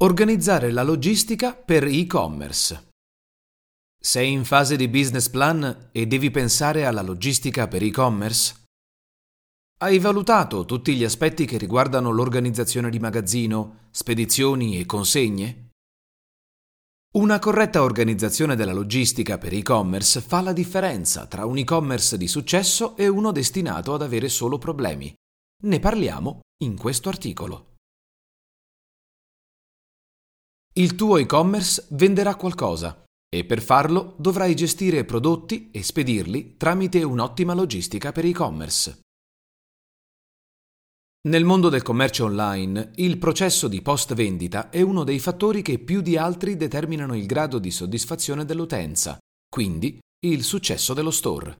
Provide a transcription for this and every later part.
Organizzare la logistica per e-commerce. Sei in fase di business plan e devi pensare alla logistica per e-commerce? Hai valutato tutti gli aspetti che riguardano l'organizzazione di magazzino, spedizioni e consegne? Una corretta organizzazione della logistica per e-commerce fa la differenza tra un e-commerce di successo e uno destinato ad avere solo problemi. Ne parliamo in questo articolo. Il tuo e-commerce venderà qualcosa e per farlo dovrai gestire prodotti e spedirli tramite un'ottima logistica per e-commerce. Nel mondo del commercio online, il processo di post vendita è uno dei fattori che più di altri determinano il grado di soddisfazione dell'utenza, quindi il successo dello store.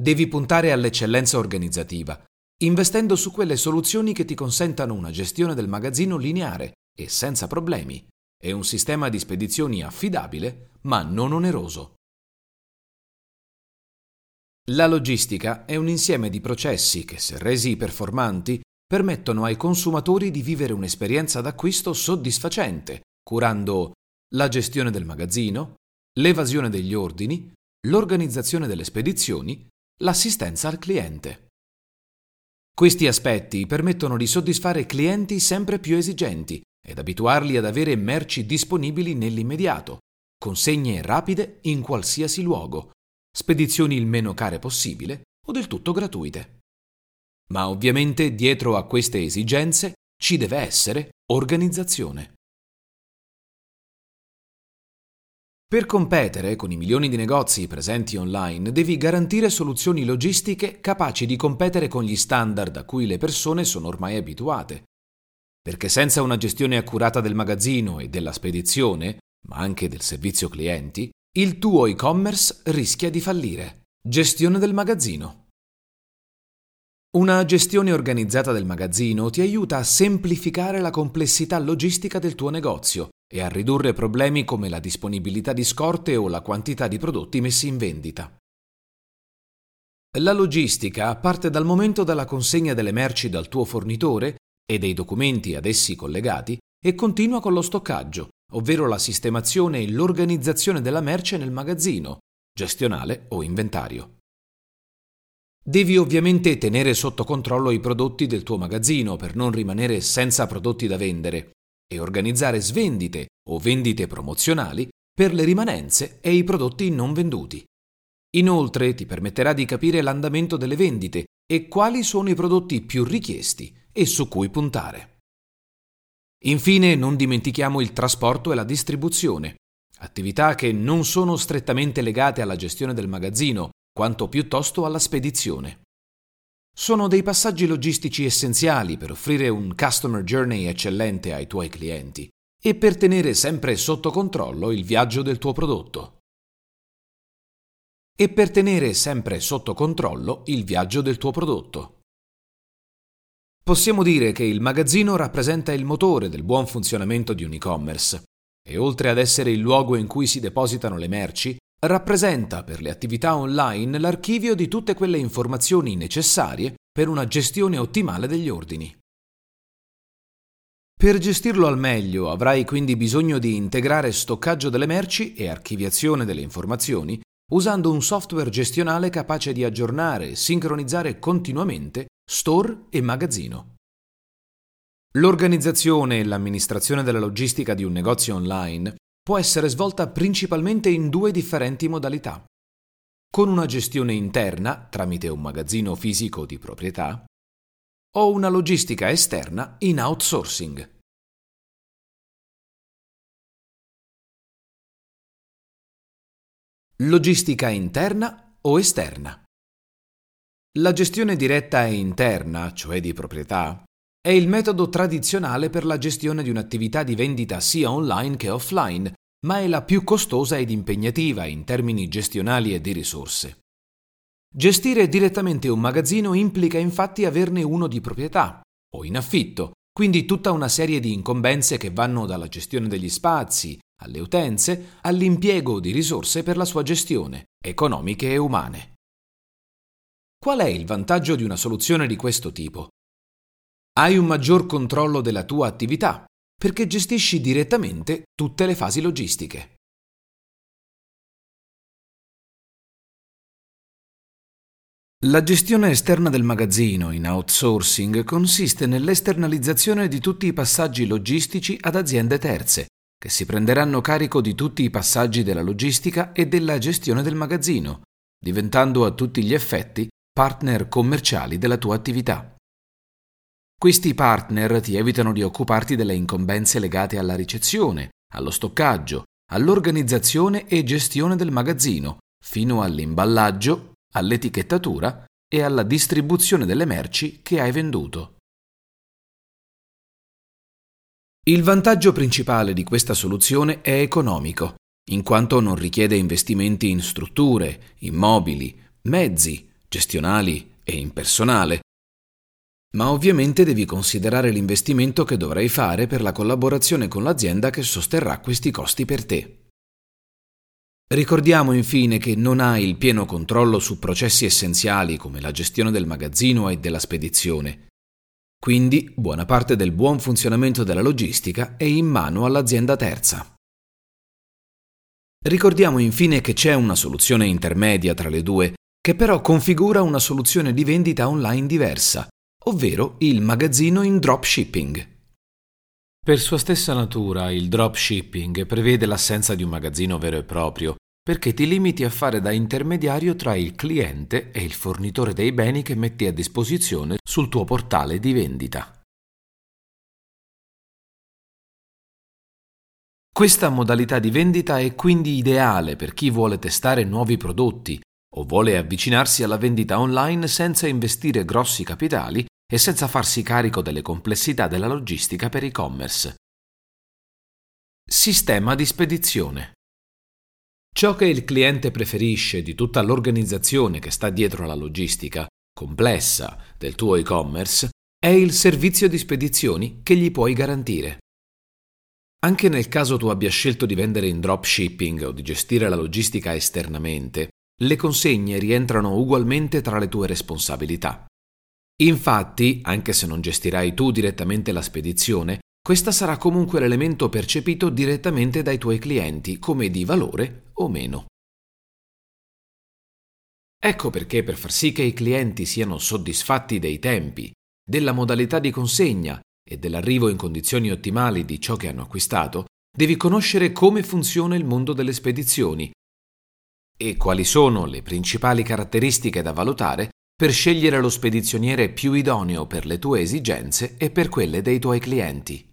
Devi puntare all'eccellenza organizzativa, investendo su quelle soluzioni che ti consentano una gestione del magazzino lineare e senza problemi e un sistema di spedizioni affidabile ma non oneroso. La logistica è un insieme di processi che, se resi performanti, permettono ai consumatori di vivere un'esperienza d'acquisto soddisfacente, curando la gestione del magazzino, l'evasione degli ordini, l'organizzazione delle spedizioni, l'assistenza al cliente. Questi aspetti permettono di soddisfare clienti sempre più esigenti ed abituarli ad avere merci disponibili nell'immediato, consegne rapide in qualsiasi luogo, spedizioni il meno care possibile o del tutto gratuite. Ma ovviamente dietro a queste esigenze ci deve essere organizzazione. Per competere con i milioni di negozi presenti online devi garantire soluzioni logistiche capaci di competere con gli standard a cui le persone sono ormai abituate perché senza una gestione accurata del magazzino e della spedizione, ma anche del servizio clienti, il tuo e-commerce rischia di fallire. Gestione del magazzino. Una gestione organizzata del magazzino ti aiuta a semplificare la complessità logistica del tuo negozio e a ridurre problemi come la disponibilità di scorte o la quantità di prodotti messi in vendita. La logistica parte dal momento della consegna delle merci dal tuo fornitore e dei documenti ad essi collegati e continua con lo stoccaggio, ovvero la sistemazione e l'organizzazione della merce nel magazzino, gestionale o inventario. Devi ovviamente tenere sotto controllo i prodotti del tuo magazzino per non rimanere senza prodotti da vendere e organizzare svendite o vendite promozionali per le rimanenze e i prodotti non venduti. Inoltre ti permetterà di capire l'andamento delle vendite e quali sono i prodotti più richiesti e su cui puntare. Infine non dimentichiamo il trasporto e la distribuzione, attività che non sono strettamente legate alla gestione del magazzino, quanto piuttosto alla spedizione. Sono dei passaggi logistici essenziali per offrire un customer journey eccellente ai tuoi clienti e per tenere sempre sotto controllo il viaggio del tuo prodotto. E per tenere sempre sotto controllo il viaggio del tuo prodotto. Possiamo dire che il magazzino rappresenta il motore del buon funzionamento di un e-commerce e oltre ad essere il luogo in cui si depositano le merci, rappresenta per le attività online l'archivio di tutte quelle informazioni necessarie per una gestione ottimale degli ordini. Per gestirlo al meglio avrai quindi bisogno di integrare stoccaggio delle merci e archiviazione delle informazioni usando un software gestionale capace di aggiornare e sincronizzare continuamente store e magazzino. L'organizzazione e l'amministrazione della logistica di un negozio online può essere svolta principalmente in due differenti modalità. Con una gestione interna tramite un magazzino fisico di proprietà o una logistica esterna in outsourcing. Logistica interna o esterna. La gestione diretta e interna, cioè di proprietà, è il metodo tradizionale per la gestione di un'attività di vendita sia online che offline, ma è la più costosa ed impegnativa in termini gestionali e di risorse. Gestire direttamente un magazzino implica infatti averne uno di proprietà o in affitto, quindi tutta una serie di incombenze che vanno dalla gestione degli spazi, alle utenze, all'impiego di risorse per la sua gestione, economiche e umane. Qual è il vantaggio di una soluzione di questo tipo? Hai un maggior controllo della tua attività, perché gestisci direttamente tutte le fasi logistiche. La gestione esterna del magazzino in outsourcing consiste nell'esternalizzazione di tutti i passaggi logistici ad aziende terze, che si prenderanno carico di tutti i passaggi della logistica e della gestione del magazzino, diventando a tutti gli effetti partner commerciali della tua attività. Questi partner ti evitano di occuparti delle incombenze legate alla ricezione, allo stoccaggio, all'organizzazione e gestione del magazzino, fino all'imballaggio all'etichettatura e alla distribuzione delle merci che hai venduto. Il vantaggio principale di questa soluzione è economico, in quanto non richiede investimenti in strutture, immobili, mezzi, gestionali e in personale. Ma ovviamente devi considerare l'investimento che dovrai fare per la collaborazione con l'azienda che sosterrà questi costi per te. Ricordiamo infine che non hai il pieno controllo su processi essenziali come la gestione del magazzino e della spedizione. Quindi buona parte del buon funzionamento della logistica è in mano all'azienda terza. Ricordiamo infine che c'è una soluzione intermedia tra le due, che però configura una soluzione di vendita online diversa, ovvero il magazzino in dropshipping. Per sua stessa natura, il dropshipping prevede l'assenza di un magazzino vero e proprio, perché ti limiti a fare da intermediario tra il cliente e il fornitore dei beni che metti a disposizione sul tuo portale di vendita. Questa modalità di vendita è quindi ideale per chi vuole testare nuovi prodotti o vuole avvicinarsi alla vendita online senza investire grossi capitali e senza farsi carico delle complessità della logistica per e-commerce. Sistema di spedizione. Ciò che il cliente preferisce di tutta l'organizzazione che sta dietro alla logistica complessa del tuo e-commerce è il servizio di spedizioni che gli puoi garantire. Anche nel caso tu abbia scelto di vendere in dropshipping o di gestire la logistica esternamente, le consegne rientrano ugualmente tra le tue responsabilità. Infatti, anche se non gestirai tu direttamente la spedizione, questa sarà comunque l'elemento percepito direttamente dai tuoi clienti come di valore o meno. Ecco perché per far sì che i clienti siano soddisfatti dei tempi, della modalità di consegna e dell'arrivo in condizioni ottimali di ciò che hanno acquistato, devi conoscere come funziona il mondo delle spedizioni e quali sono le principali caratteristiche da valutare per scegliere lo spedizioniere più idoneo per le tue esigenze e per quelle dei tuoi clienti.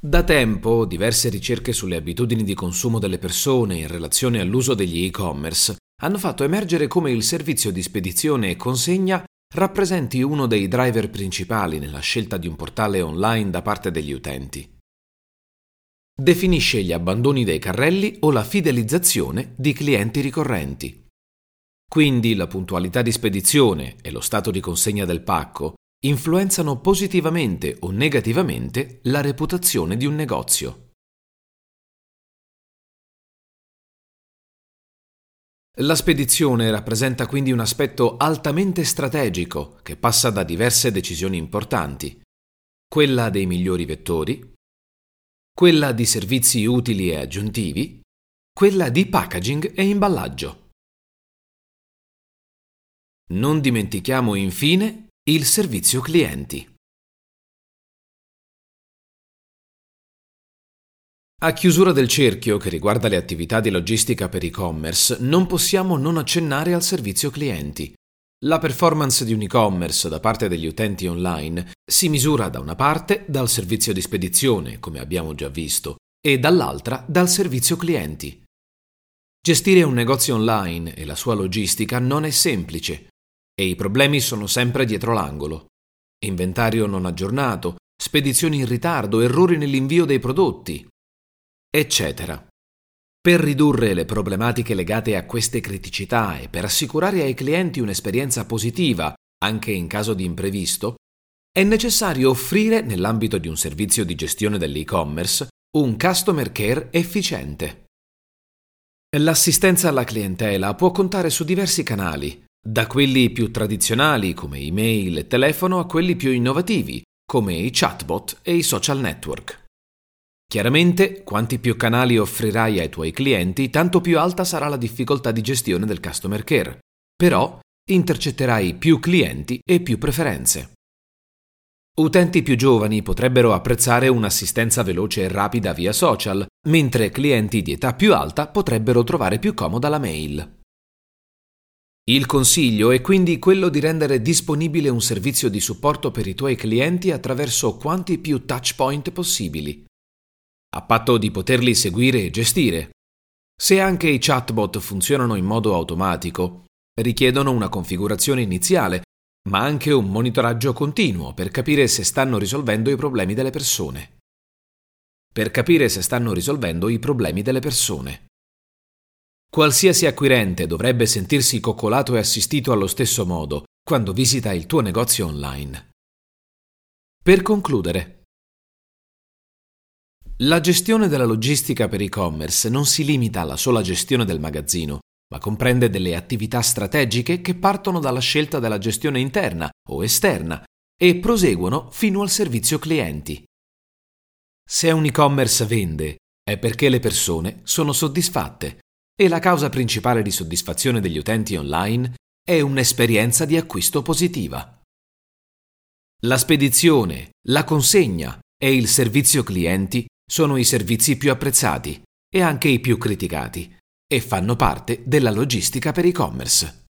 Da tempo diverse ricerche sulle abitudini di consumo delle persone in relazione all'uso degli e-commerce hanno fatto emergere come il servizio di spedizione e consegna rappresenti uno dei driver principali nella scelta di un portale online da parte degli utenti. Definisce gli abbandoni dei carrelli o la fidelizzazione di clienti ricorrenti. Quindi la puntualità di spedizione e lo stato di consegna del pacco influenzano positivamente o negativamente la reputazione di un negozio. La spedizione rappresenta quindi un aspetto altamente strategico che passa da diverse decisioni importanti. Quella dei migliori vettori, quella di servizi utili e aggiuntivi, quella di packaging e imballaggio. Non dimentichiamo infine il servizio clienti. A chiusura del cerchio che riguarda le attività di logistica per e-commerce, non possiamo non accennare al servizio clienti. La performance di un e-commerce da parte degli utenti online si misura da una parte dal servizio di spedizione, come abbiamo già visto, e dall'altra dal servizio clienti. Gestire un negozio online e la sua logistica non è semplice e i problemi sono sempre dietro l'angolo. Inventario non aggiornato, spedizioni in ritardo, errori nell'invio dei prodotti, eccetera. Per ridurre le problematiche legate a queste criticità e per assicurare ai clienti un'esperienza positiva, anche in caso di imprevisto, è necessario offrire, nell'ambito di un servizio di gestione dell'e-commerce, un customer care efficiente. L'assistenza alla clientela può contare su diversi canali, da quelli più tradizionali come email e telefono a quelli più innovativi come i chatbot e i social network. Chiaramente, quanti più canali offrirai ai tuoi clienti, tanto più alta sarà la difficoltà di gestione del customer care. Però intercetterai più clienti e più preferenze. Utenti più giovani potrebbero apprezzare un'assistenza veloce e rapida via social, mentre clienti di età più alta potrebbero trovare più comoda la mail. Il consiglio è quindi quello di rendere disponibile un servizio di supporto per i tuoi clienti attraverso quanti più touchpoint possibili, a patto di poterli seguire e gestire. Se anche i chatbot funzionano in modo automatico, richiedono una configurazione iniziale, ma anche un monitoraggio continuo per capire se stanno risolvendo i problemi delle persone. Per capire se stanno risolvendo i problemi delle persone. Qualsiasi acquirente dovrebbe sentirsi coccolato e assistito allo stesso modo quando visita il tuo negozio online. Per concludere, la gestione della logistica per e-commerce non si limita alla sola gestione del magazzino, ma comprende delle attività strategiche che partono dalla scelta della gestione interna o esterna e proseguono fino al servizio clienti. Se un e-commerce vende, è perché le persone sono soddisfatte e la causa principale di soddisfazione degli utenti online è un'esperienza di acquisto positiva. La spedizione, la consegna e il servizio clienti sono i servizi più apprezzati e anche i più criticati e fanno parte della logistica per e-commerce.